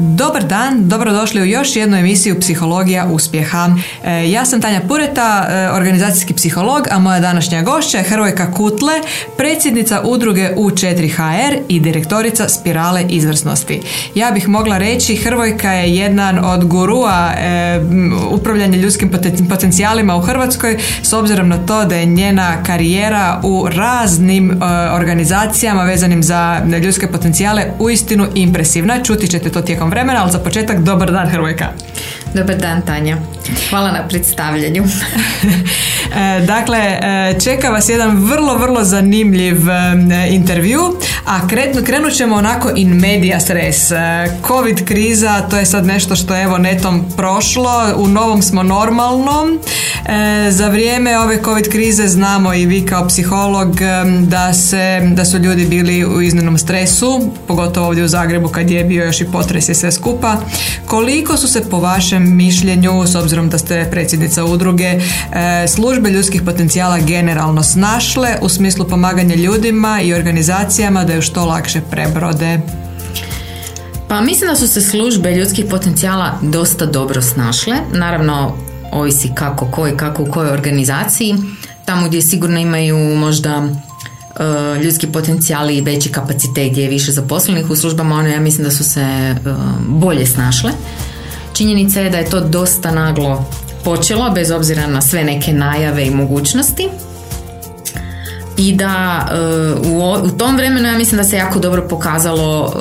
Dobar dan, dobrodošli u još jednu emisiju Psihologija uspjeha. E, ja sam Tanja Pureta, e, organizacijski psiholog, a moja današnja gošća je Hrvojka Kutle, predsjednica udruge U4HR i direktorica Spirale izvrsnosti. Ja bih mogla reći Hrvojka je jedan od gurua e, upravljanja ljudskim potencijalima u Hrvatskoj s obzirom na to da je njena karijera u raznim organizacijama vezanim za ljudske potencijale uistinu impresivna. Čuti ćete to tijekom vremena, ali za početak dobar dan Hrvojka. Dobar dan Tanja. Hvala na predstavljanju. E, dakle, e, čeka vas jedan vrlo, vrlo zanimljiv e, intervju, a krenut ćemo onako in media stres. Covid kriza, to je sad nešto što je evo netom prošlo, u novom smo normalnom. Za vrijeme ove Covid krize znamo i vi kao psiholog da, se, da su ljudi bili u iznimnom stresu, pogotovo ovdje u Zagrebu kad je bio još i potres i sve skupa. Koliko su se po vašem mišljenju, s obzirom da ste predsjednica udruge, službe ljudskih potencijala generalno snašle u smislu pomaganja ljudima i organizacijama da ju što lakše prebrode? Pa mislim da su se službe ljudskih potencijala dosta dobro snašle. Naravno, ovisi kako, koji, kako, u kojoj organizaciji. Tamo gdje sigurno imaju možda uh, ljudski potencijali i veći kapacitet gdje je više zaposlenih u službama, one ja mislim da su se e, bolje snašle. Činjenica je da je to dosta naglo počelo, bez obzira na sve neke najave i mogućnosti. I da uh, u, tom vremenu ja mislim da se jako dobro pokazalo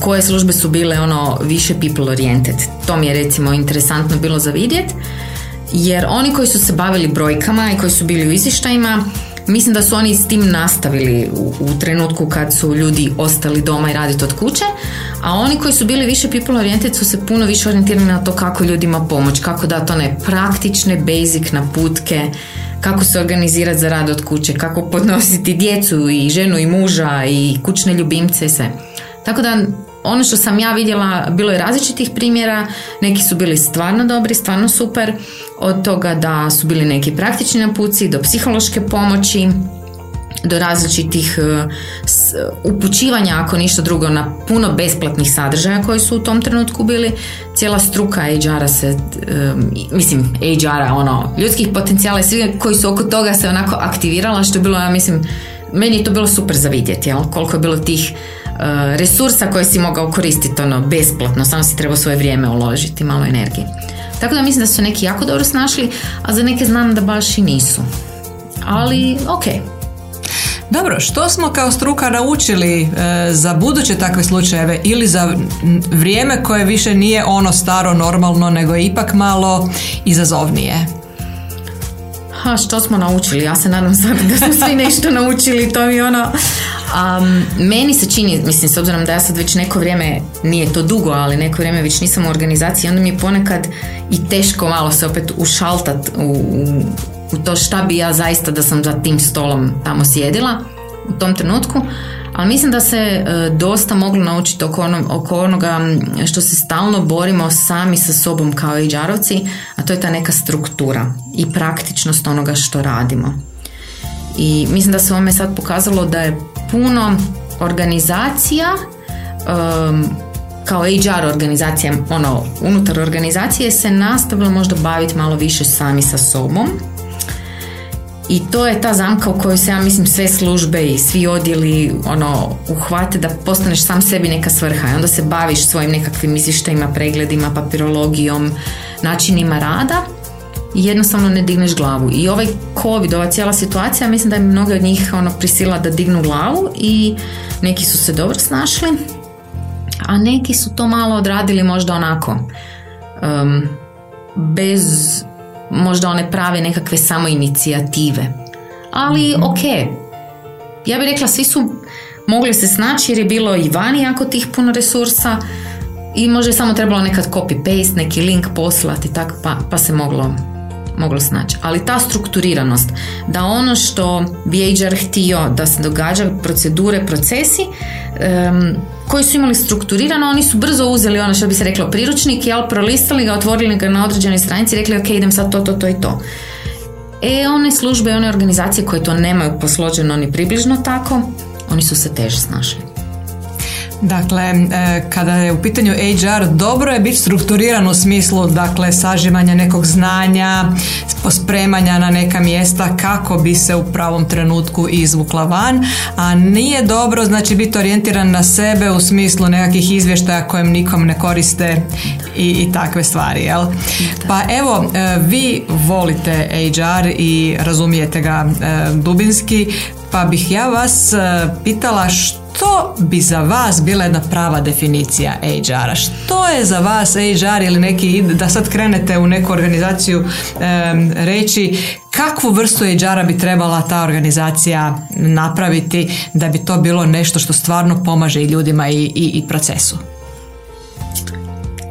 koje službe su bile ono više people oriented. To mi je recimo interesantno bilo za vidjet. Jer oni koji su se bavili brojkama i koji su bili u izvještajima Mislim da su oni s tim nastavili u, u trenutku kad su ljudi ostali doma i raditi od kuće, a oni koji su bili više people oriented su se puno više orijentirani na to kako ljudima pomoć, kako dati one praktične, basic naputke, kako se organizirati za rad od kuće, kako podnositi djecu i ženu i muža i kućne ljubimce i sve. Tako da ono što sam ja vidjela, bilo je različitih primjera, neki su bili stvarno dobri, stvarno super, od toga da su bili neki praktični napuci, do psihološke pomoći, do različitih e, upućivanja, ako ništa drugo, na puno besplatnih sadržaja koji su u tom trenutku bili. Cijela struka HR-a se, e, mislim, HR-a, ono, ljudskih potencijala i svi koji su oko toga se onako aktivirala, što je bilo, ja mislim, meni je to bilo super za vidjeti, jel? koliko je bilo tih Eh, resursa koje si mogao koristiti ono besplatno, samo si trebao svoje vrijeme uložiti, malo energije. Tako da mislim da su neki jako dobro snašli, a za neke znam da baš i nisu. Ali, ok. Dobro, što smo kao struka naučili e, za buduće takve slučajeve ili za vrijeme koje više nije ono staro normalno, nego je ipak malo izazovnije? Ha, što smo naučili? Ja se nadam da smo svi nešto naučili, to mi ono... Um, meni se čini, mislim, s obzirom da ja sad već neko vrijeme, nije to dugo, ali neko vrijeme već nisam u organizaciji, onda mi je ponekad i teško malo se opet ušaltat u, u, to šta bi ja zaista da sam za tim stolom tamo sjedila u tom trenutku. Ali mislim da se e, dosta moglo naučiti oko, ono, oko onoga što se stalno borimo sami sa sobom kao hr a to je ta neka struktura i praktičnost onoga što radimo. I mislim da se ovome sad pokazalo da je puno organizacija um, kao HR organizacija, ono, unutar organizacije se nastavilo možda baviti malo više sami sa sobom. I to je ta zamka u kojoj se ja mislim sve službe i svi odjeli ono, uhvate da postaneš sam sebi neka svrha i onda se baviš svojim nekakvim izvještajima, pregledima, papirologijom, načinima rada i jednostavno ne digneš glavu. I ovaj COVID, ova cijela situacija, mislim da je mnoge od njih ono prisila da dignu glavu i neki su se dobro snašli, a neki su to malo odradili možda onako um, bez možda one prave nekakve samo inicijative. Ali mm ok, ja bih rekla svi su mogli se snaći jer je bilo i vani jako tih puno resursa i možda je samo trebalo nekad copy-paste, neki link poslati tak, pa, pa se moglo moglo snaći. Ali ta strukturiranost, da ono što bi HR htio da se događa, procedure, procesi, koji su imali strukturirano, oni su brzo uzeli ono što bi se reklo priručnik, jel, prolistali ga, otvorili ga na određenoj stranici i rekli ok, idem sad to, to, to i to. E, one službe i one organizacije koje to nemaju posloženo ni približno tako, oni su se teže snašli. Dakle, e, kada je u pitanju HR, dobro je biti strukturiran u smislu dakle, sažimanja nekog znanja, pospremanja na neka mjesta kako bi se u pravom trenutku izvukla van, a nije dobro znači biti orijentiran na sebe u smislu nekakvih izvještaja kojem nikom ne koriste i, i takve stvari. Jel? Pa evo, e, vi volite HR i razumijete ga e, dubinski, pa bih ja vas pitala što što bi za vas bila jedna prava definicija HR-a? Što je za vas HR ili neki, da sad krenete u neku organizaciju reći kakvu vrstu HR-a bi trebala ta organizacija napraviti da bi to bilo nešto što stvarno pomaže i ljudima i, i, i procesu?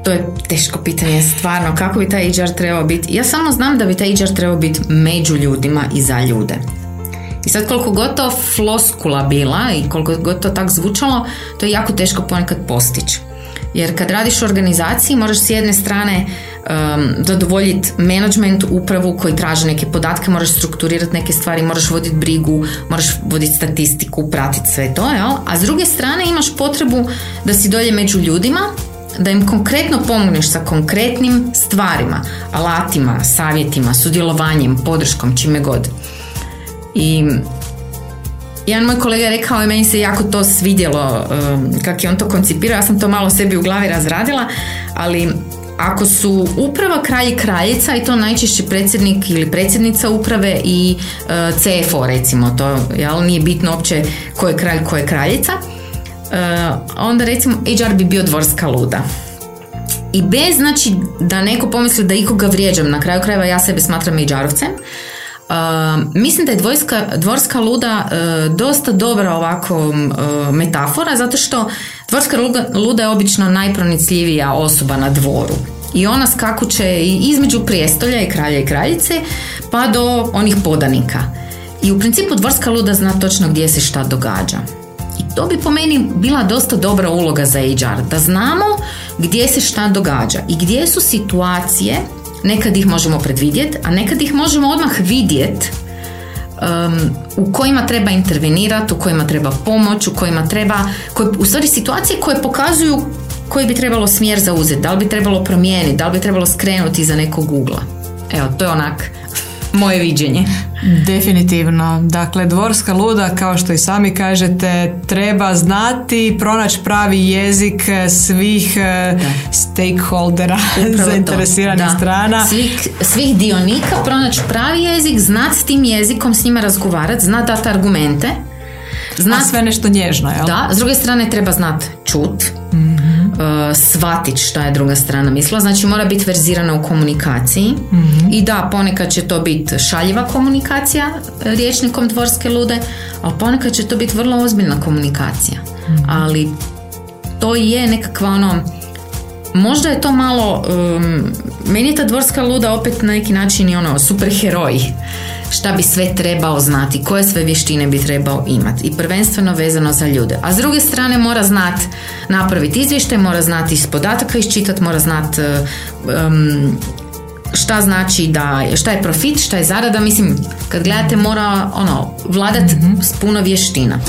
To je teško pitanje, stvarno. Kako bi taj HR trebao biti? Ja samo znam da bi taj HR trebao biti među ljudima i za ljude. I sad koliko god to floskula bila i koliko god to tak zvučalo, to je jako teško ponekad postići. Jer kad radiš u organizaciji moraš s jedne strane um, zadovoljiti management, upravu koji traže neke podatke, moraš strukturirati neke stvari, moraš voditi brigu, moraš voditi statistiku, pratiti sve to, jel? a s druge strane imaš potrebu da si dolje među ljudima, da im konkretno pomogneš sa konkretnim stvarima, alatima, savjetima, sudjelovanjem, podrškom, čime god. I jedan moj kolega je rekao i meni se jako to svidjelo um, kako je on to koncipirao, ja sam to malo sebi u glavi razradila, ali ako su uprava kralj kraljica i to najčešće predsjednik ili predsjednica uprave i uh, CFO recimo, to jel, nije bitno uopće ko je kralj, ko je kraljica, uh, onda recimo HR bi bio dvorska luda. I bez znači da neko pomisli da ikoga vrijeđam, na kraju krajeva ja sebe smatram HR-ovcem, mislim da je dvojska, dvorska luda uh, dosta dobra ovako uh, metafora zato što dvorska luda je obično najpronicljivija osoba na dvoru. I ona skakuće između prijestolja i kralja i kraljice pa do onih podanika. I u principu dvorska luda zna točno gdje se šta događa. I to bi po meni bila dosta dobra uloga za HR da znamo gdje se šta događa i gdje su situacije nekad ih možemo predvidjeti, a nekad ih možemo odmah vidjeti um, u kojima treba intervenirati, u kojima treba pomoć, u kojima treba, koje, u stvari situacije koje pokazuju koji bi trebalo smjer zauzeti, da li bi trebalo promijeniti, da li bi trebalo skrenuti za nekog ugla. Evo, to je onak moje viđenje. Definitivno. Dakle, dvorska luda, kao što i sami kažete, treba znati, pronaći pravi jezik svih da. stakeholdera, zainteresiranih strana. Svih, svih dionika, pronaći pravi jezik, znati s tim jezikom, s njima razgovarati, znati dati argumente. Znat, sve nešto nježno, jel? Da, s druge strane treba znati čut, mm uh, shvatit šta je druga strana mislila. Znači mora biti verzirana u komunikaciji mhm. i da, ponekad će to biti šaljiva komunikacija riječnikom dvorske lude, ali ponekad će to biti vrlo ozbiljna komunikacija. Mhm. Ali to je nekakva ono možda je to malo um, meni je ta dvorska luda opet na neki način i ono super heroj šta bi sve trebao znati, koje sve vještine bi trebao imati i prvenstveno vezano za ljude. A s druge strane mora znati napraviti izvještaj, mora znati iz podataka iščitati, mora znati um, šta znači da, šta je profit, šta je zarada, mislim, kad gledate mora ono, vladat mm s puno vještina.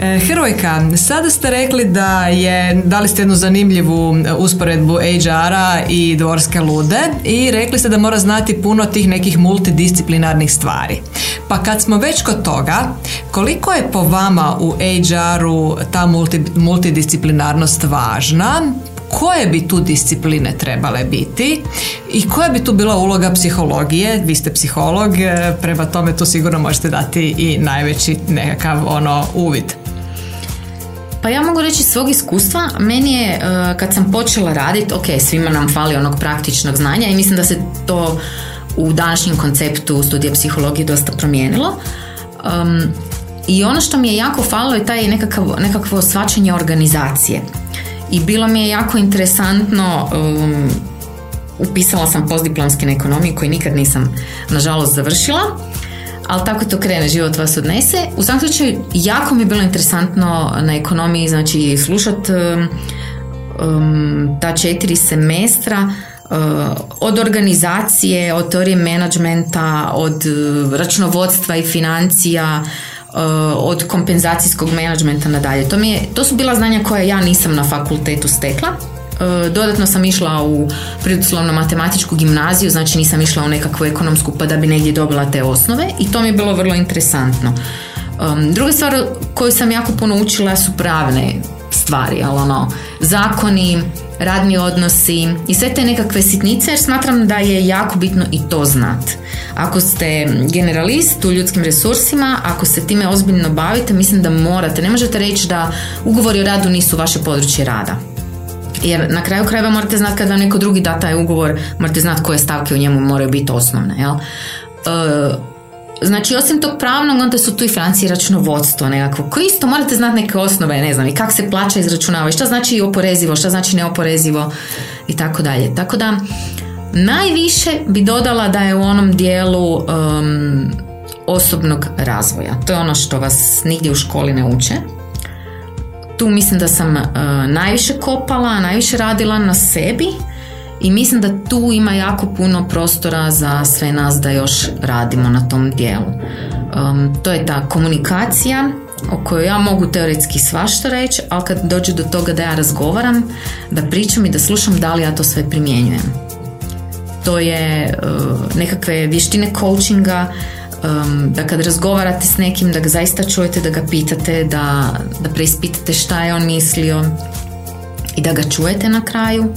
Herojka, sada ste rekli da je, dali ste jednu zanimljivu usporedbu HR-a i dvorske lude i rekli ste da mora znati puno tih nekih multidisciplinarnih stvari. Pa kad smo već kod toga, koliko je po vama u HR-u ta multi, multidisciplinarnost važna? koje bi tu discipline trebale biti i koja bi tu bila uloga psihologije, vi ste psiholog, e, prema tome tu sigurno možete dati i najveći nekakav ono uvid. Pa ja mogu reći svog iskustva, meni je e, kad sam počela raditi, ok, svima nam fali onog praktičnog znanja i mislim da se to u današnjem konceptu studija psihologije dosta promijenilo. Um, I ono što mi je jako falilo je taj nekakav, nekakvo svačanje organizacije. I bilo mi je jako interesantno um, upisala sam postdiplomski na ekonomiji koji nikad nisam nažalost završila ali tako to krene, život vas odnese. U svakom slučaju, jako mi je bilo interesantno na ekonomiji, znači slušat um, um ta četiri semestra uh, od organizacije, od teorije menadžmenta, od uh, računovodstva i financija, od kompenzacijskog menadžmenta nadalje. To, mi je, to su bila znanja koja ja nisam na fakultetu stekla. E, dodatno sam išla u prirodoslovno matematičku gimnaziju, znači nisam išla u nekakvu ekonomsku pa da bi negdje dobila te osnove i to mi je bilo vrlo interesantno. Druga stvar koju sam jako puno učila su pravne stvari, ali ono, zakoni, radni odnosi i sve te nekakve sitnice jer smatram da je jako bitno i to znat. Ako ste generalist u ljudskim resursima, ako se time ozbiljno bavite, mislim da morate, ne možete reći da ugovori o radu nisu vaše područje rada. Jer na kraju krajeva morate znati kada neko drugi da taj ugovor, morate znati koje stavke u njemu moraju biti osnovne. Jel? E, Znači, osim tog pravnog, onda su tu i Francije računovodstvo nekako, koji isto morate znati neke osnove, ne znam, i kako se plaća izračunava, i šta znači oporezivo, šta znači neoporezivo i tako dalje. Tako da, najviše bi dodala da je u onom dijelu um, osobnog razvoja. To je ono što vas nigdje u školi ne uče. Tu mislim da sam uh, najviše kopala, najviše radila na sebi, i mislim da tu ima jako puno prostora za sve nas da još radimo na tom dijelu. Um, to je ta komunikacija o kojoj ja mogu teoretski svašta reći, ali kad dođe do toga da ja razgovaram, da pričam i da slušam da li ja to sve primjenjujem. To je uh, nekakve vještine coachinga, um, da kad razgovarate s nekim, da ga zaista čujete, da ga pitate, da, da preispitate šta je on mislio i da ga čujete na kraju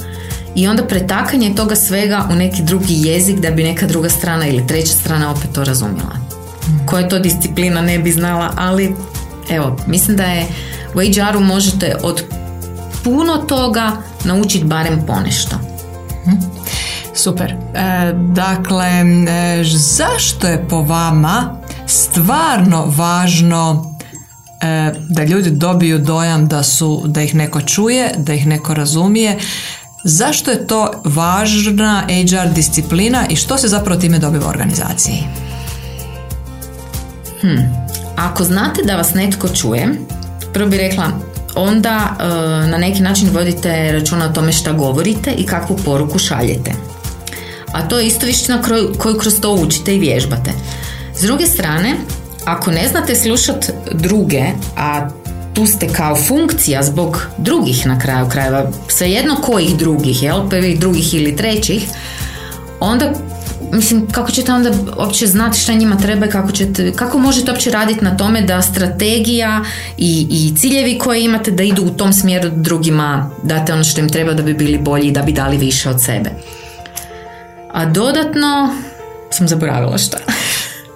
i onda pretakanje toga svega u neki drugi jezik da bi neka druga strana ili treća strana opet to razumjela. Koja to disciplina ne bi znala, ali evo, mislim da je u HR-u možete od puno toga naučiti barem ponešto. Super. E, dakle, e, zašto je po vama stvarno važno e, da ljudi dobiju dojam da su da ih neko čuje, da ih neko razumije, Zašto je to važna HR disciplina i što se zapravo time dobiva u organizaciji? Hmm. Ako znate da vas netko čuje, prvo bih rekla, onda e, na neki način vodite računa o tome šta govorite i kakvu poruku šaljete. A to je isto viština koju kroz to učite i vježbate. S druge strane, ako ne znate slušati druge, a tu ste kao funkcija zbog drugih na kraju krajeva, svejedno kojih drugih, jel, prvih, drugih ili trećih, onda mislim, kako ćete onda uopće znati šta njima treba i kako, ćete, kako možete uopće raditi na tome da strategija i, i ciljevi koje imate da idu u tom smjeru drugima date ono što im treba da bi bili bolji i da bi dali više od sebe. A dodatno sam zaboravila šta.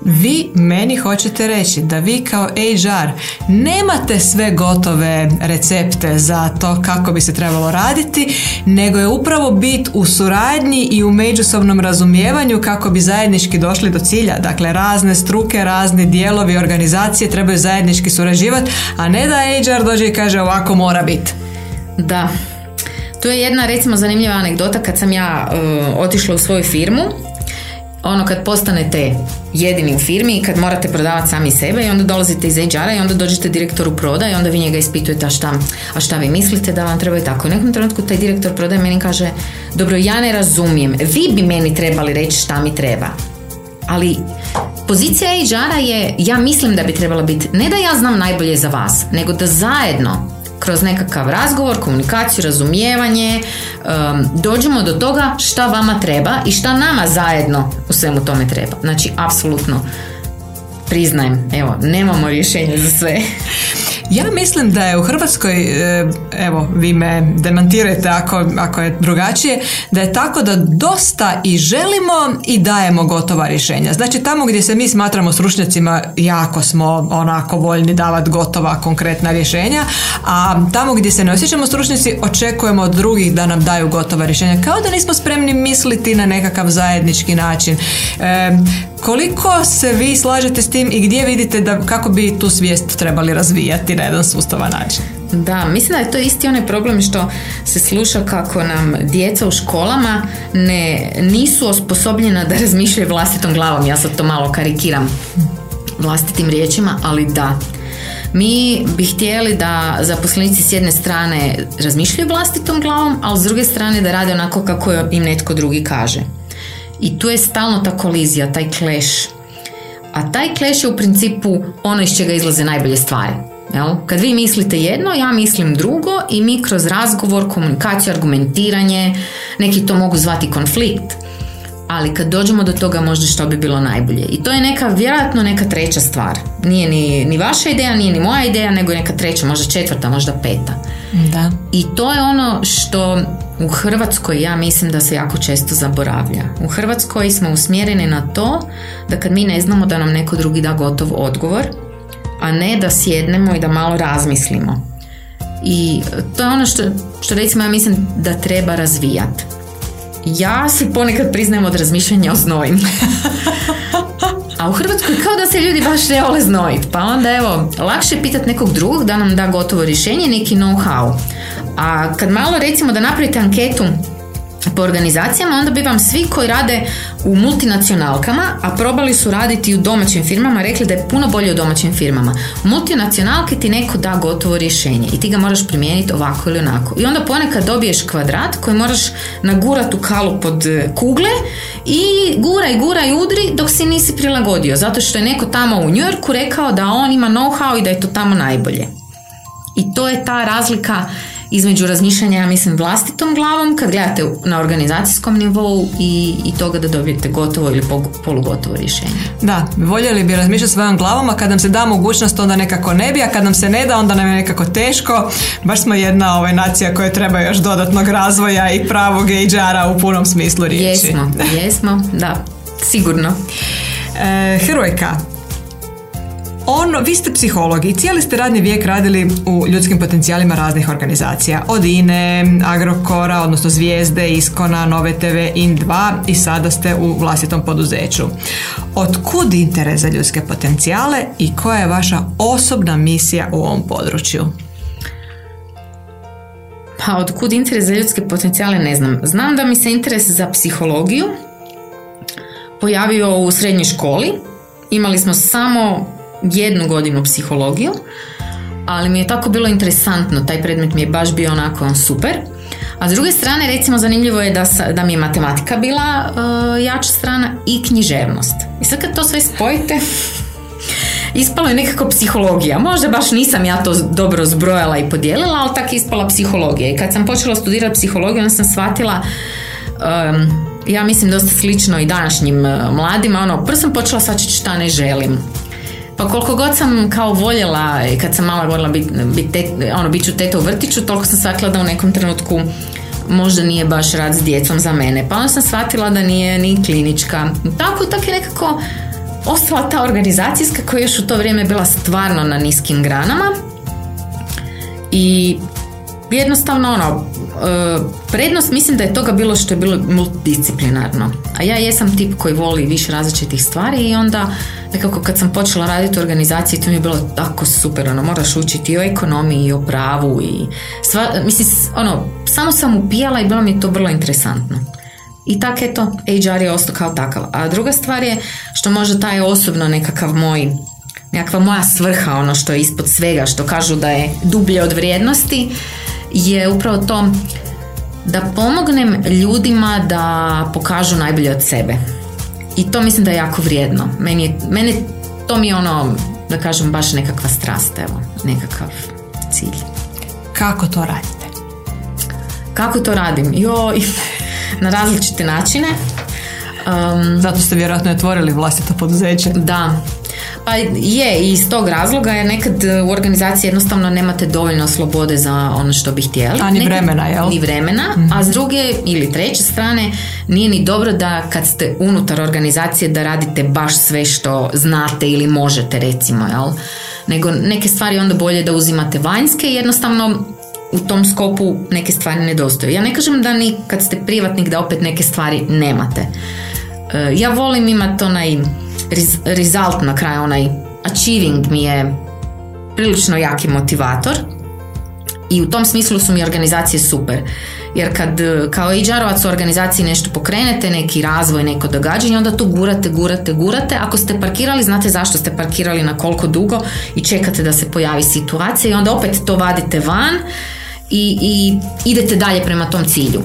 Vi meni hoćete reći da vi kao HR nemate sve gotove recepte za to kako bi se trebalo raditi, nego je upravo bit u suradnji i u međusobnom razumijevanju kako bi zajednički došli do cilja. Dakle, razne struke, razni dijelovi organizacije trebaju zajednički surađivati, a ne da HR dođe i kaže ovako mora biti. Da, to je jedna recimo zanimljiva anegdota kad sam ja uh, otišla u svoju firmu ono kad postanete jedini u firmi i kad morate prodavati sami sebe i onda dolazite iz HR-a i onda dođete direktoru prodaje i onda vi njega ispitujete a šta, a šta vi mislite da vam treba i tako. U nekom trenutku taj direktor prodaje meni kaže dobro ja ne razumijem, vi bi meni trebali reći šta mi treba. Ali pozicija HR-a je, ja mislim da bi trebala biti, ne da ja znam najbolje za vas, nego da zajedno kroz nekakav razgovor, komunikaciju, razumijevanje, um, dođemo do toga šta vama treba i šta nama zajedno u svemu tome treba. Znači, apsolutno priznajem, evo, nemamo rješenje za sve. Ja mislim da je u Hrvatskoj, e, evo vi me demantirajte ako, ako je drugačije, da je tako da dosta i želimo i dajemo gotova rješenja. Znači tamo gdje se mi smatramo stručnjacima jako smo onako voljni davati gotova konkretna rješenja, a tamo gdje se ne osjećamo stručnjaci očekujemo od drugih da nam daju gotova rješenja. Kao da nismo spremni misliti na nekakav zajednički način. E, koliko se vi slažete s tim i gdje vidite da kako bi tu svijest trebali razvijati na jedan sustavan način? Da, mislim da je to isti onaj problem što se sluša kako nam djeca u školama ne, nisu osposobljena da razmišljaju vlastitom glavom. Ja sad to malo karikiram vlastitim riječima, ali da. Mi bi htjeli da zaposlenici s jedne strane razmišljaju vlastitom glavom, ali s druge strane da rade onako kako im netko drugi kaže. I tu je stalno ta kolizija, taj clash. A taj clash je u principu ono iz čega izlaze najbolje stvari. Jel? Kad vi mislite jedno, ja mislim drugo i mi kroz razgovor, komunikaciju, argumentiranje, neki to mogu zvati konflikt, ali kad dođemo do toga možda što bi bilo najbolje. I to je neka, vjerojatno neka treća stvar. Nije ni, ni vaša ideja, nije ni moja ideja, nego je neka treća, možda četvrta, možda peta. Da. I to je ono što u Hrvatskoj ja mislim da se jako često zaboravlja. U Hrvatskoj smo usmjereni na to da kad mi ne znamo da nam neko drugi da gotov odgovor, a ne da sjednemo i da malo razmislimo. I to je ono što, što recimo ja mislim da treba razvijati. Ja se ponekad priznajem od razmišljanja o znojim. A u Hrvatskoj kao da se ljudi baš ne vole znojit. Pa onda evo, lakše je pitati nekog drugog da nam da gotovo rješenje, neki know-how. A kad malo recimo da napravite anketu po organizacijama, onda bi vam svi koji rade u multinacionalkama, a probali su raditi u domaćim firmama, rekli da je puno bolje u domaćim firmama. U multinacionalki ti neko da gotovo rješenje i ti ga moraš primijeniti ovako ili onako. I onda ponekad dobiješ kvadrat koji moraš nagurati u kalu pod e, kugle i gura i gura i udri dok si nisi prilagodio. Zato što je neko tamo u Njujorku rekao da on ima know-how i da je to tamo najbolje. I to je ta razlika između razmišljanja, ja mislim, vlastitom glavom kad gledate na organizacijskom nivou i, i toga da dobijete gotovo ili polugotovo rješenje. Da, voljeli bi razmišljati svojom glavom, a kad nam se da mogućnost onda nekako ne bi, a kad nam se ne da onda nam je nekako teško. Baš smo jedna ovaj, nacija koja treba još dodatnog razvoja i pravog hr u punom smislu riječi. Jesmo, jesmo, da, sigurno. E, Hrojka, ono, vi ste psiholog i cijeli ste radni vijek radili u ljudskim potencijalima raznih organizacija. Od INE, Agrokora, odnosno Zvijezde, Iskona, Nove TV, IN2 i sada ste u vlastitom poduzeću. Od kud interes za ljudske potencijale i koja je vaša osobna misija u ovom području? Pa od kud interes za ljudske potencijale ne znam. Znam da mi se interes za psihologiju pojavio u srednjoj školi. Imali smo samo jednu godinu psihologiju, ali mi je tako bilo interesantno, taj predmet mi je baš bio onako super. A s druge strane, recimo, zanimljivo je da, da mi je matematika bila uh, jača strana i književnost. I sad kad to sve spojite, ispalo je nekako psihologija. Možda baš nisam ja to dobro zbrojala i podijelila, ali tako je ispala psihologija. I kad sam počela studirati psihologiju, onda sam shvatila um, ja mislim dosta slično i današnjim uh, mladima, ono, prvo sam počela svačati šta ne želim. Pa koliko god sam kao voljela i kad sam mala voljela biti bit ono, bit ću teta u vrtiću, toliko sam shvatila da u nekom trenutku možda nije baš rad s djecom za mene. Pa onda sam shvatila da nije ni klinička. Tako, tako je nekako ostala ta organizacijska koja je još u to vrijeme bila stvarno na niskim granama. I jednostavno ono, prednost mislim da je toga bilo što je bilo multidisciplinarno. A ja jesam tip koji voli više različitih stvari i onda nekako kad sam počela raditi u organizaciji to mi je bilo tako super, ono, moraš učiti i o ekonomiji i o pravu i sva, mislim, ono, samo sam upijala i bilo mi je to vrlo interesantno. I tako eto, HR je ostao kao takav. A druga stvar je što možda taj osobno nekakav moj nekakva moja svrha, ono što je ispod svega, što kažu da je dublje od vrijednosti, je upravo to da pomognem ljudima da pokažu najbolje od sebe. I to mislim da je jako vrijedno. Meni je, mene, to mi je ono, da kažem, baš nekakva strast, evo, nekakav cilj. Kako to radite? Kako to radim? Joj, na različite načine. Um, Zato ste vjerojatno otvorili vlastito poduzeće. Da, pa je, i iz tog razloga jer nekad e, u organizaciji jednostavno nemate dovoljno slobode za ono što bi htjeli. A ni vremena, jel? Ni vremena, a s druge ili treće strane nije ni dobro da kad ste unutar organizacije da radite baš sve što znate ili možete recimo, jel? Nego neke stvari onda bolje da uzimate vanjske i jednostavno u tom skopu neke stvari nedostaju. Ja ne kažem da ni kad ste privatnik da opet neke stvari nemate. E, ja volim imati onaj result na kraju, onaj achieving mi je prilično jaki motivator i u tom smislu su mi organizacije super. Jer kad kao HR-ovac u organizaciji nešto pokrenete, neki razvoj, neko događanje, onda tu gurate, gurate, gurate. Ako ste parkirali, znate zašto ste parkirali na koliko dugo i čekate da se pojavi situacija i onda opet to vadite van i, i idete dalje prema tom cilju.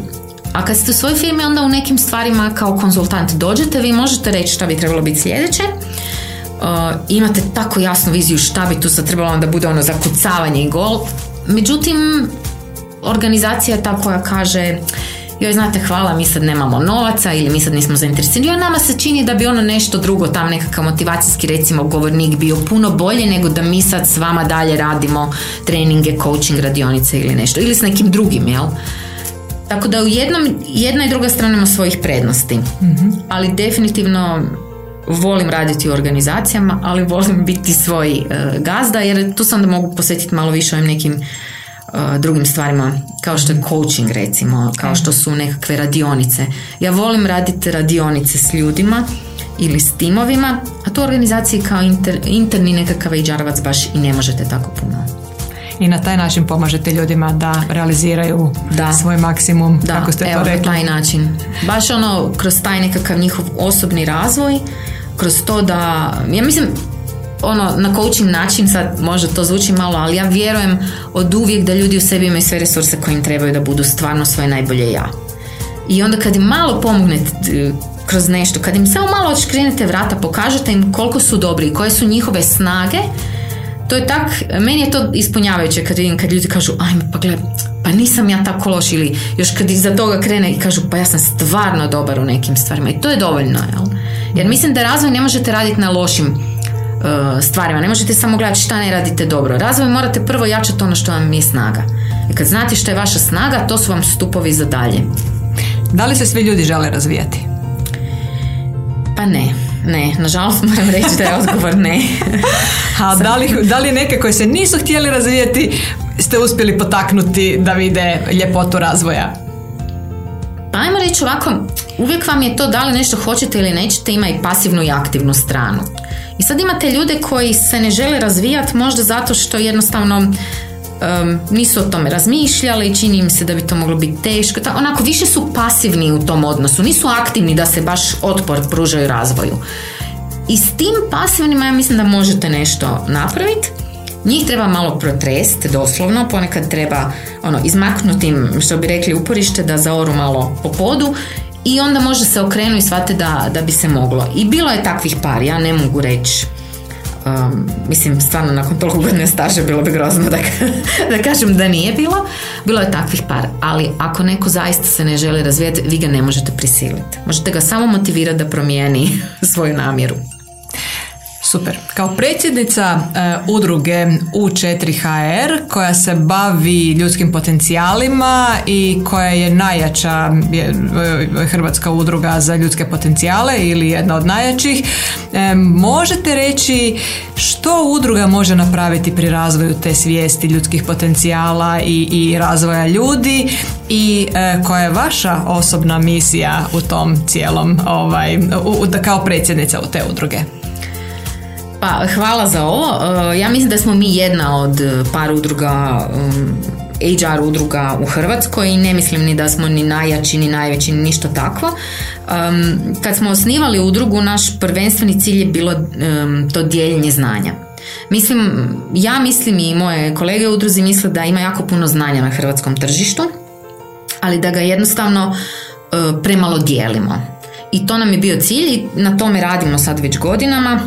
A kad ste u svojoj firmi, onda u nekim stvarima kao konzultant dođete, vi možete reći šta bi trebalo biti sljedeće. imate tako jasnu viziju šta bi tu sad trebalo da bude ono zakucavanje i gol. Međutim, organizacija je ta koja kaže joj znate hvala mi sad nemamo novaca ili mi sad nismo zainteresirani. Nama se čini da bi ono nešto drugo tam nekakav motivacijski recimo govornik bio puno bolje nego da mi sad s vama dalje radimo treninge, coaching, radionice ili nešto. Ili s nekim drugim, jel? Tako da u jednom, jedna i druga strana ima svojih prednosti. mm Ali definitivno volim raditi u organizacijama, ali volim biti svoj uh, gazda jer tu sam da mogu posjetiti malo više ovim nekim uh, drugim stvarima kao što je coaching recimo, kao što su nekakve radionice. Ja volim raditi radionice s ljudima ili s timovima, a to u organizaciji kao inter, interni nekakav hr baš i ne možete tako puno i na taj način pomažete ljudima da realiziraju da. svoj maksimum, da. kako ste Evo, to rekli. na taj način. Baš ono, kroz taj nekakav njihov osobni razvoj, kroz to da, ja mislim, ono, na coaching način, sad možda to zvuči malo, ali ja vjerujem od uvijek da ljudi u sebi imaju sve resurse koje im trebaju da budu stvarno svoje najbolje ja. I onda kad im malo pomognete kroz nešto, kad im samo malo odškrinete vrata, pokažete im koliko su dobri i koje su njihove snage, to je tak, meni je to ispunjavajuće kad vidim kad ljudi kažu ajme pa gle, pa nisam ja tako loš ili još kad iza toga krene i kažu pa ja sam stvarno dobar u nekim stvarima i to je dovoljno, jel? Jer mislim da razvoj ne možete raditi na lošim uh, stvarima, ne možete samo gledati šta ne radite dobro. Razvoj morate prvo jačati ono što vam je snaga. I kad znate što je vaša snaga, to su vam stupovi za dalje. Da li se svi ljudi žele razvijati? Pa ne. Ne, nažalost moram reći da je odgovor ne. A da li, da li neke koje se nisu htjeli razvijati ste uspjeli potaknuti da vide ljepotu razvoja? Pa ajmo reći ovako, uvijek vam je to da li nešto hoćete ili nećete, ima i pasivnu i aktivnu stranu. I sad imate ljude koji se ne žele razvijati možda zato što jednostavno um, nisu o tome razmišljali, čini im se da bi to moglo biti teško. Ta, onako, više su pasivni u tom odnosu, nisu aktivni da se baš otpor pružaju razvoju. I s tim pasivnima ja mislim da možete nešto napraviti. Njih treba malo protrest, doslovno, ponekad treba ono, izmaknuti im, što bi rekli, uporište da zaoru malo po podu i onda može se okrenu i shvate da, da bi se moglo. I bilo je takvih par, ja ne mogu reći Um, mislim, stvarno nakon toliko godine staža bilo bi grozno da, da kažem da nije bilo. Bilo je takvih par, ali ako neko zaista se ne želi razvijati, vi ga ne možete prisiliti. Možete ga samo motivirati da promijeni svoju namjeru. Super. Kao predsjednica uh, udruge U4HR koja se bavi ljudskim potencijalima i koja je najjača je, Hrvatska udruga za ljudske potencijale ili jedna od najjačih, možete reći što udruga može napraviti pri razvoju te svijesti ljudskih potencijala i, i razvoja ljudi i uh, koja je vaša osobna misija u tom cijelom ovaj, u, kao predsjednica u te udruge? Pa hvala za ovo. E, ja mislim da smo mi jedna od par udruga HR um, udruga u Hrvatskoj i ne mislim ni da smo ni najjači ni najveći ni ništa takvo. Um, kad smo osnivali udrugu, naš prvenstveni cilj je bilo um, to dijeljenje znanja. Mislim, ja mislim i moje kolege u udruzi misle da ima jako puno znanja na hrvatskom tržištu, ali da ga jednostavno uh, premalo dijelimo. I to nam je bio cilj i na tome radimo sad već godinama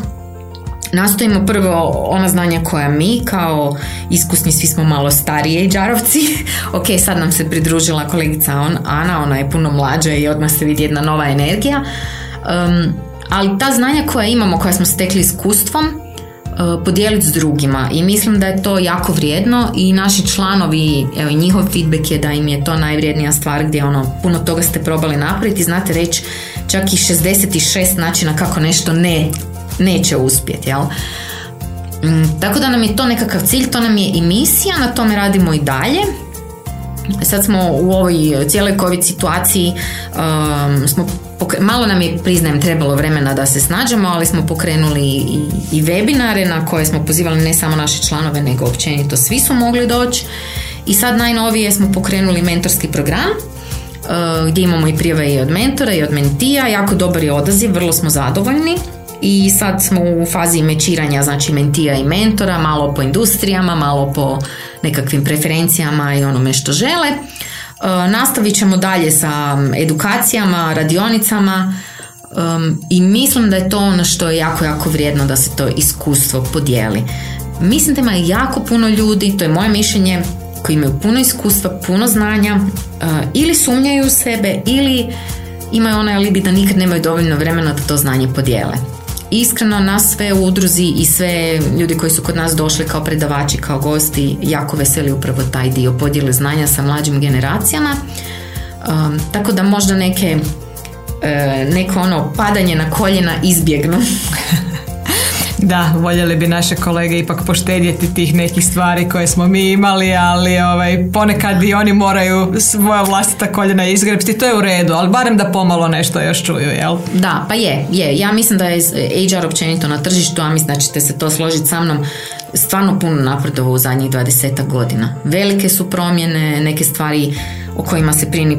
nastojimo prvo ona znanja koja mi kao iskusni, svi smo malo starije džarovci. ok, sad nam se pridružila kolegica on, Ana, ona je puno mlađa i odmah se vidi jedna nova energija. Um, ali ta znanja koja imamo, koja smo stekli iskustvom, uh, podijeliti s drugima i mislim da je to jako vrijedno i naši članovi, evo njihov feedback je da im je to najvrijednija stvar gdje ono puno toga ste probali napraviti, znate reći čak i 66 načina kako nešto ne neće uspjeti, jel? Mm, tako da nam je to nekakav cilj, to nam je i misija, na tome radimo i dalje. Sad smo u ovoj cijeloj COVID situaciji, um, smo malo nam je, priznajem, trebalo vremena da se snađemo, ali smo pokrenuli i, i webinare na koje smo pozivali ne samo naše članove, nego općenito svi su mogli doći. I sad najnovije smo pokrenuli mentorski program, uh, gdje imamo i prijave i od mentora i od mentija, jako dobar je odaziv, vrlo smo zadovoljni i sad smo u fazi mečiranja, znači mentija i mentora, malo po industrijama, malo po nekakvim preferencijama i onome što žele. E, nastavit ćemo dalje sa edukacijama, radionicama, i mislim da je to ono što je jako, jako vrijedno da se to iskustvo podijeli. Mislim da ima jako puno ljudi, to je moje mišljenje, koji imaju puno iskustva, puno znanja, uh, ili sumnjaju u sebe, ili imaju onaj alibi da nikad nemaju dovoljno vremena da to znanje podijele. Iskreno nas sve u udruzi i sve ljudi koji su kod nas došli kao predavači, kao gosti, jako veseli upravo taj dio podjele znanja sa mlađim generacijama. Um, tako da možda neke uh, neko ono padanje na koljena izbjegnu. Da, voljeli bi naše kolege ipak poštedjeti tih nekih stvari koje smo mi imali, ali ovaj, ponekad i oni moraju svoja vlastita koljena izgrebsti, to je u redu, ali barem da pomalo nešto još čuju, jel? Da, pa je, je. Ja mislim da je HR općenito na tržištu, a mislim da ćete se to složiti sa mnom, stvarno puno napredovao u zadnjih 20 godina. Velike su promjene, neke stvari o kojima se prije ni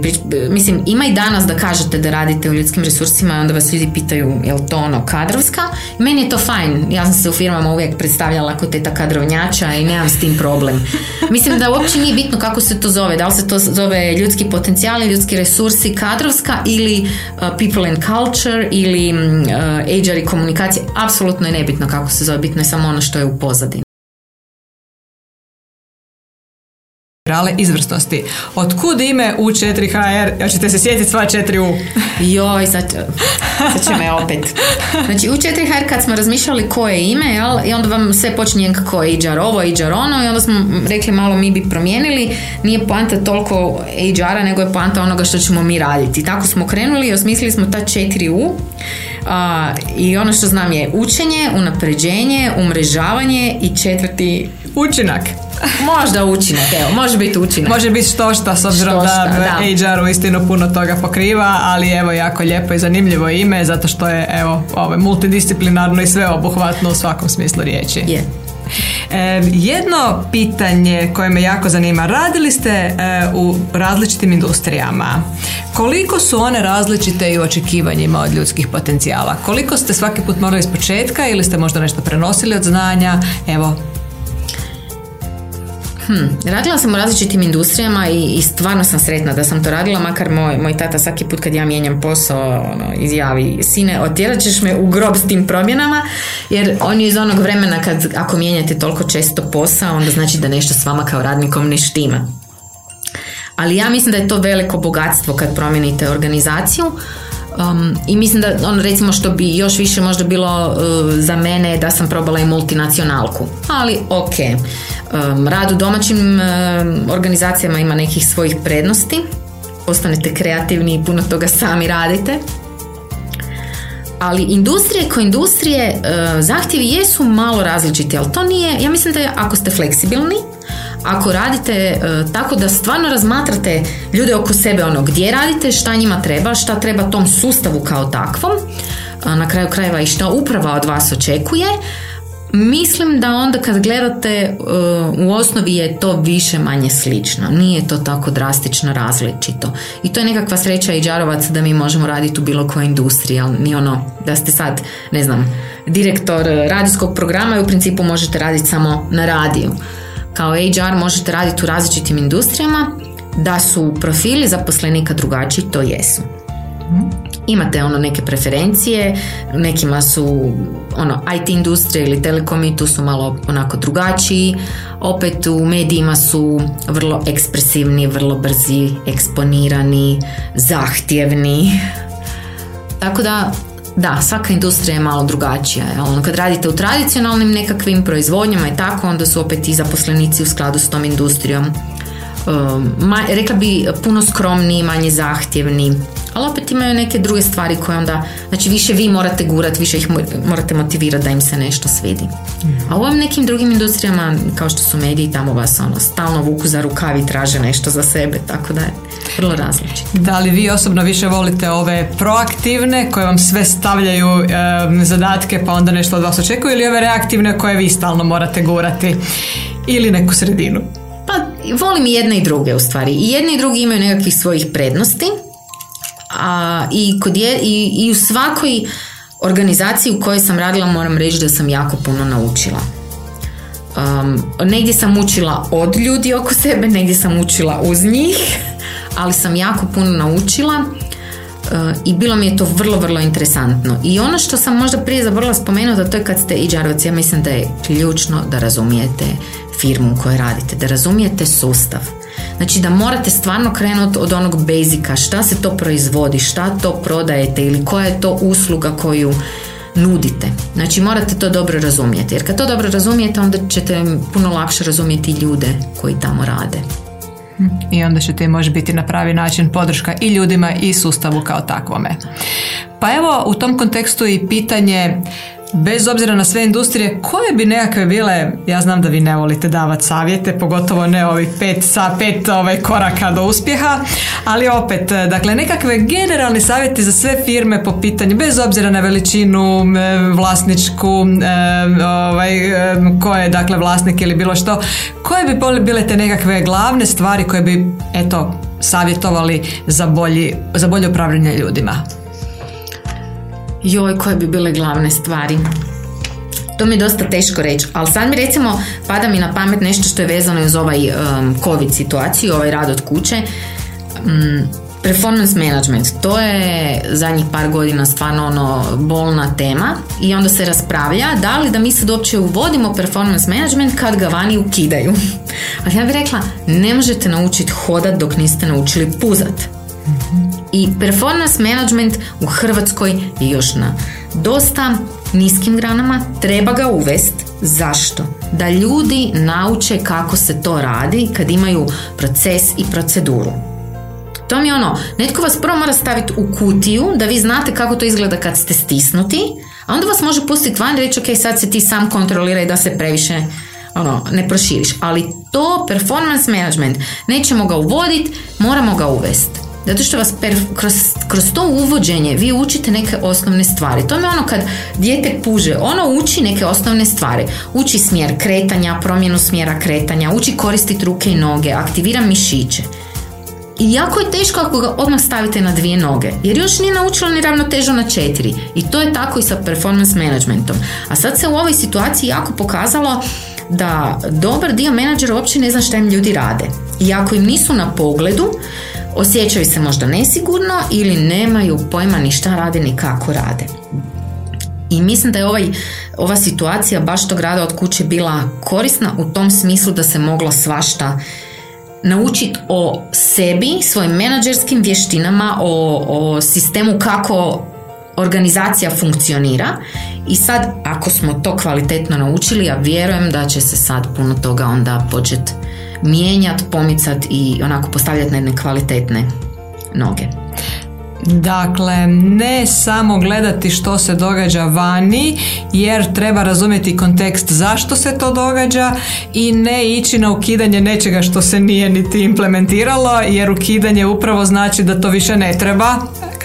Mislim, ima i danas da kažete da radite u ljudskim resursima i onda vas ljudi pitaju je li to ono kadrovska. Meni je to fajn. Ja sam se u firmama uvijek predstavljala kao teta kadrovnjača i nemam s tim problem. Mislim da uopće nije bitno kako se to zove. Da li se to zove ljudski potencijali, ljudski resursi, kadrovska ili uh, people and culture ili uh, HR i komunikacija. Apsolutno je nebitno kako se zove. Bitno je samo ono što je u pozadini. Rale izvrsnosti. Otkud ime U4HR? Hoćete se sjetiti sva 4U? Joj, sad, sad će me opet. Znači, U4HR kad smo razmišljali koje je ime, jel, i onda vam sve počinje kako je HR ovo, HR ono, i onda smo rekli malo mi bi promijenili. Nije poanta toliko HR-a, nego je poanta onoga što ćemo mi raditi. Tako smo krenuli i osmislili smo ta 4U. A, I ono što znam je učenje, unapređenje, umrežavanje i četvrti... Učinak. Možda učinak, evo, može biti učinak. Može biti što šta, s obzirom da, da HR u istinu puno toga pokriva, ali evo jako lijepo i zanimljivo ime, zato što je evo, ovo, multidisciplinarno i sveobuhvatno u svakom smislu riječi. Je. E, jedno pitanje koje me jako zanima, radili ste e, u različitim industrijama. Koliko su one različite i u očekivanjima od ljudskih potencijala? Koliko ste svaki put morali iz početka ili ste možda nešto prenosili od znanja? Evo, Hmm, radila sam u različitim industrijama i, i stvarno sam sretna da sam to radila, makar moj, moj tata svaki put kad ja mijenjam posao ono, izjavi sine, otjerat ćeš me u grob s tim promjenama, jer on je iz onog vremena kad ako mijenjate toliko često posao, onda znači da nešto s vama kao radnikom ne štima. Ali ja mislim da je to veliko bogatstvo kad promijenite organizaciju, Um, I mislim da ono recimo što bi još više možda bilo uh, za mene da sam probala i multinacionalku. Ali ok. Rad u domaćim organizacijama ima nekih svojih prednosti. Postanete kreativni i puno toga sami radite. Ali industrije ko industrije zahtjevi jesu malo različiti, ali to nije, ja mislim da ako ste fleksibilni, ako radite tako da stvarno razmatrate ljude oko sebe ono gdje radite, šta njima treba, šta treba tom sustavu kao takvom, na kraju krajeva i šta uprava od vas očekuje, Mislim da onda kad gledate e, u osnovi je to više manje slično. Nije to tako drastično različito. I to je nekakva sreća i džarovac da mi možemo raditi u bilo kojoj industriji, ali ni ono da ste sad, ne znam, direktor radijskog programa i u principu možete raditi samo na radiju kao HR možete raditi u različitim industrijama, da su profili zaposlenika drugačiji, to jesu. Imate ono neke preferencije, nekima su ono IT industrija ili telekomi, tu su malo onako drugačiji, opet u medijima su vrlo ekspresivni, vrlo brzi, eksponirani, zahtjevni. Tako da da, svaka industrija je malo drugačija. Ono, kad radite u tradicionalnim nekakvim proizvodnjama i tako, onda su opet i zaposlenici u skladu s tom industrijom. Um, ma, rekla bi puno skromniji, manje zahtjevni, ali opet imaju neke druge stvari koje onda, znači više vi morate gurati, više ih morate motivirati da im se nešto svidi. A u ovim nekim drugim industrijama, kao što su mediji, tamo vas ono, stalno vuku za rukavi traže nešto za sebe, tako da je vrlo različito. Da li vi osobno više volite ove proaktivne koje vam sve stavljaju zadatke pa onda nešto od vas očekuju ili ove reaktivne koje vi stalno morate gurati ili neku sredinu? Pa volim i jedne i druge u stvari. I jedni i drugi imaju nekakvih svojih prednosti a, i, kod je, i, i u svakoj organizaciji u kojoj sam radila moram reći da sam jako puno naučila. Um, negdje sam učila od ljudi oko sebe, negdje sam učila uz njih, ali sam jako puno naučila. i bilo mi je to vrlo, vrlo interesantno. I ono što sam možda prije zaboravila spomenuti, da to je kad ste i ja mislim da je ključno da razumijete firmu u kojoj radite, da razumijete sustav. Znači da morate stvarno krenuti od onog bazika, šta se to proizvodi, šta to prodajete ili koja je to usluga koju nudite. Znači morate to dobro razumjeti, jer kad to dobro razumijete onda ćete puno lakše razumjeti ljude koji tamo rade. I onda će ti može biti na pravi način podrška i ljudima i sustavu kao takvome. Pa evo u tom kontekstu i pitanje bez obzira na sve industrije, koje bi nekakve bile, ja znam da vi ne volite davati savjete, pogotovo ne ovih pet, sa pet ovaj, koraka do uspjeha, ali opet, dakle, nekakve generalni savjeti za sve firme po pitanju, bez obzira na veličinu, vlasničku, ovaj, ko je dakle vlasnik ili bilo što, koje bi bile te nekakve glavne stvari koje bi, eto, savjetovali za, bolji, za bolje upravljanje ljudima? Joj, koje bi bile glavne stvari? To mi je dosta teško reći, ali sad mi recimo pada mi na pamet nešto što je vezano uz ovaj um, COVID situaciju, ovaj rad od kuće. Um, performance management, to je zadnjih par godina stvarno ono bolna tema i onda se raspravlja da li da mi sad uopće uvodimo performance management kad ga vani ukidaju. Ali ja bih rekla, ne možete naučiti hodat dok niste naučili puzat. I performance management u Hrvatskoj je još na dosta niskim granama, treba ga uvest. Zašto? Da ljudi nauče kako se to radi kad imaju proces i proceduru. To mi je ono, netko vas prvo mora staviti u kutiju da vi znate kako to izgleda kad ste stisnuti, a onda vas može pustiti van i reći ok, sad se ti sam kontroliraj da se previše ono, ne proširiš. Ali to performance management, nećemo ga uvoditi, moramo ga uvesti. Zato što vas kroz, kroz to uvođenje vi učite neke osnovne stvari. To je ono kad dijete puže, ono uči neke osnovne stvari. Uči smjer kretanja, promjenu smjera kretanja, uči koristiti ruke i noge, aktivira mišiće. I jako je teško ako ga odmah stavite na dvije noge, jer još nije naučila ni ravnotežu na četiri. I to je tako i sa performance managementom. A sad se u ovoj situaciji jako pokazalo da dobar dio menadžera uopće ne zna šta im ljudi rade. I ako im nisu na pogledu, osjećaju se možda nesigurno ili nemaju pojma ni šta rade ni kako rade. I mislim da je ovaj, ova situacija baš tog rada od kuće bila korisna u tom smislu da se moglo svašta naučiti o sebi, svojim menadžerskim vještinama, o, o sistemu kako organizacija funkcionira i sad ako smo to kvalitetno naučili, ja vjerujem da će se sad puno toga onda početi mijenjati, pomicati i onako postavljati na jedne kvalitetne noge. Dakle, ne samo gledati što se događa vani, jer treba razumjeti kontekst zašto se to događa i ne ići na ukidanje nečega što se nije niti implementiralo, jer ukidanje upravo znači da to više ne treba.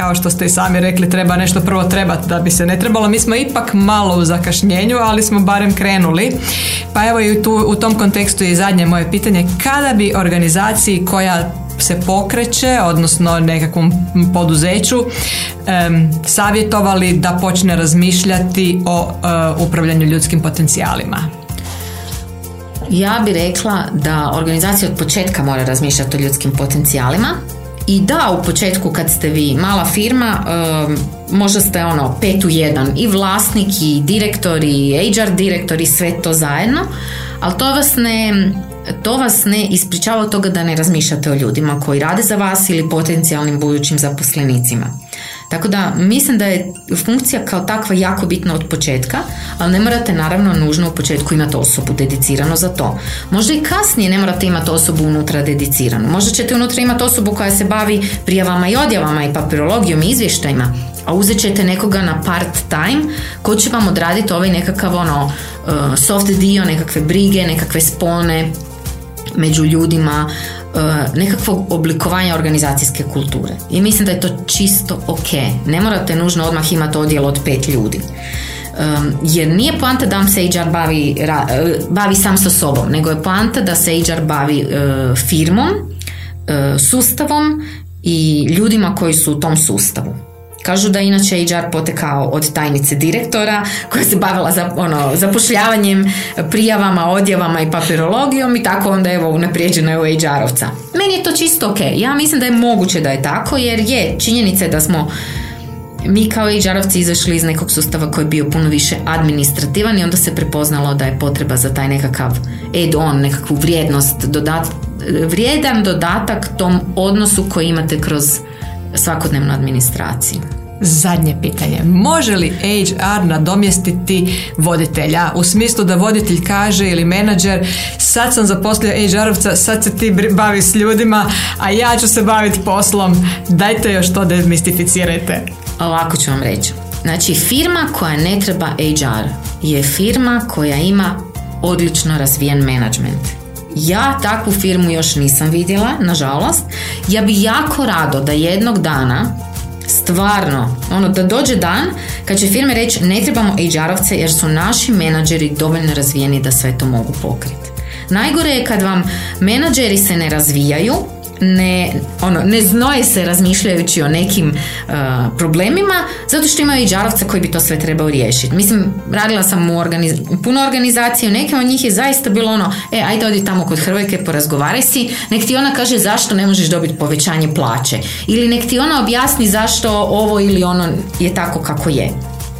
Kao što ste i sami rekli, treba nešto prvo trebati da bi se ne trebalo. Mi smo ipak malo u zakašnjenju, ali smo barem krenuli. Pa evo i tu, u tom kontekstu je zadnje moje pitanje, kada bi organizaciji koja se pokreće, odnosno nekakvom poduzeću, savjetovali da počne razmišljati o uh, upravljanju ljudskim potencijalima? Ja bih rekla da organizacija od početka mora razmišljati o ljudskim potencijalima i da u početku kad ste vi mala firma možda ste ono pet u jedan i vlasnik i direktor i HR direktor i sve to zajedno ali to vas ne to vas ne ispričava od toga da ne razmišljate o ljudima koji rade za vas ili potencijalnim budućim zaposlenicima. Tako da mislim da je funkcija kao takva jako bitna od početka, ali ne morate naravno nužno u početku imati osobu dedicirano za to. Možda i kasnije ne morate imati osobu unutra dediciranu. Možda ćete unutra imati osobu koja se bavi prijavama i odjavama i papirologijom i izvještajima, a uzet ćete nekoga na part time ko će vam odraditi ovaj nekakav ono uh, soft dio, nekakve brige, nekakve spone, među ljudima nekakvog oblikovanja organizacijske kulture. I mislim da je to čisto ok. Ne morate nužno odmah imati odjel od pet ljudi. jer nije poanta da vam se HR bavi, e, bavi sam sa sobom, nego je poanta da se HR bavi e, firmom, sustavom i ljudima koji su u tom sustavu. Kažu da inače HR potekao od tajnice direktora koja se bavila za, ono, zapošljavanjem, prijavama, odjavama i papirologijom i tako onda evo unaprijeđena je u HR-ovca. Meni je to čisto ok. Ja mislim da je moguće da je tako jer je činjenica je da smo mi kao HR-ovci izašli iz nekog sustava koji je bio puno više administrativan i onda se prepoznalo da je potreba za taj nekakav add-on, nekakvu vrijednost, dodat, vrijedan dodatak tom odnosu koji imate kroz svakodnevnu administraciju. Zadnje pitanje. Može li HR nadomjestiti voditelja? U smislu da voditelj kaže ili menadžer sad sam zaposlio HR-ovca, sad se ti bavi s ljudima, a ja ću se baviti poslom. Dajte još to demistificirajte. Ovako ću vam reći. Znači, firma koja ne treba HR je firma koja ima odlično razvijen management. Ja takvu firmu još nisam vidjela, nažalost. Ja bi jako rado da jednog dana stvarno, ono da dođe dan kad će firme reći ne trebamo HR-ovce jer su naši menadžeri dovoljno razvijeni da sve to mogu pokriti. Najgore je kad vam menadžeri se ne razvijaju, ne, ono, ne znoje se razmišljajući o nekim uh, problemima zato što imaju i džarovca koji bi to sve trebao riješiti. Mislim, radila sam u, organiz- puno organizacije, u neke od njih je zaista bilo ono, e, ajde odi tamo kod Hrvojke, porazgovaraj si, nek ti ona kaže zašto ne možeš dobiti povećanje plaće. Ili nek ti ona objasni zašto ovo ili ono je tako kako je.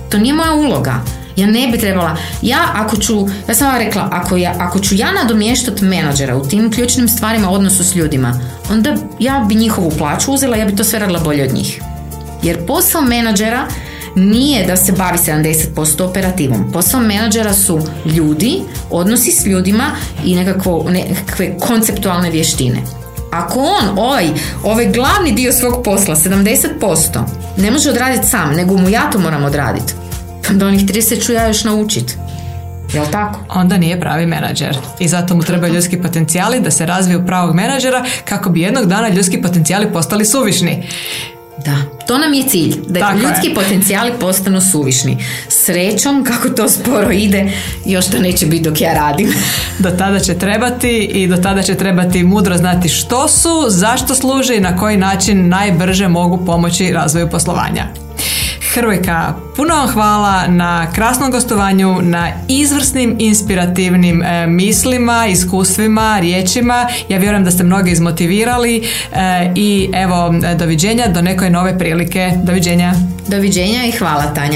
To nije moja uloga. Ja ne bi trebala, ja ako ću, ja sam vam rekla, ako, ja, ako ću ja nadomještati menadžera u tim ključnim stvarima u odnosu s ljudima, onda ja bi njihovu plaću uzela, ja bi to sve radila bolje od njih. Jer posao menadžera nije da se bavi 70% operativom. Posao menadžera su ljudi, odnosi s ljudima i nekakvo, nekakve konceptualne vještine. Ako on ovaj, ovaj glavni dio svog posla, 70%, ne može odraditi sam, nego mu ja to moram odraditi, da onih 30 ću ja još naučit. Jel tako? Onda nije pravi menadžer. I zato mu trebaju ljudski potencijali da se razviju pravog menadžera kako bi jednog dana ljudski potencijali postali suvišni. Da, to nam je cilj, da ljudski potencijali postanu suvišni. Srećom, kako to sporo ide, još to neće biti dok ja radim. do tada će trebati i do tada će trebati mudro znati što su, zašto služe i na koji način najbrže mogu pomoći razvoju poslovanja. Hrvojka, puno vam hvala na krasnom gostovanju, na izvrsnim, inspirativnim e, mislima, iskustvima, riječima. Ja vjerujem da ste mnogi izmotivirali e, i evo, doviđenja do nekoj nove prilike. Doviđenja. Doviđenja i hvala Tanja.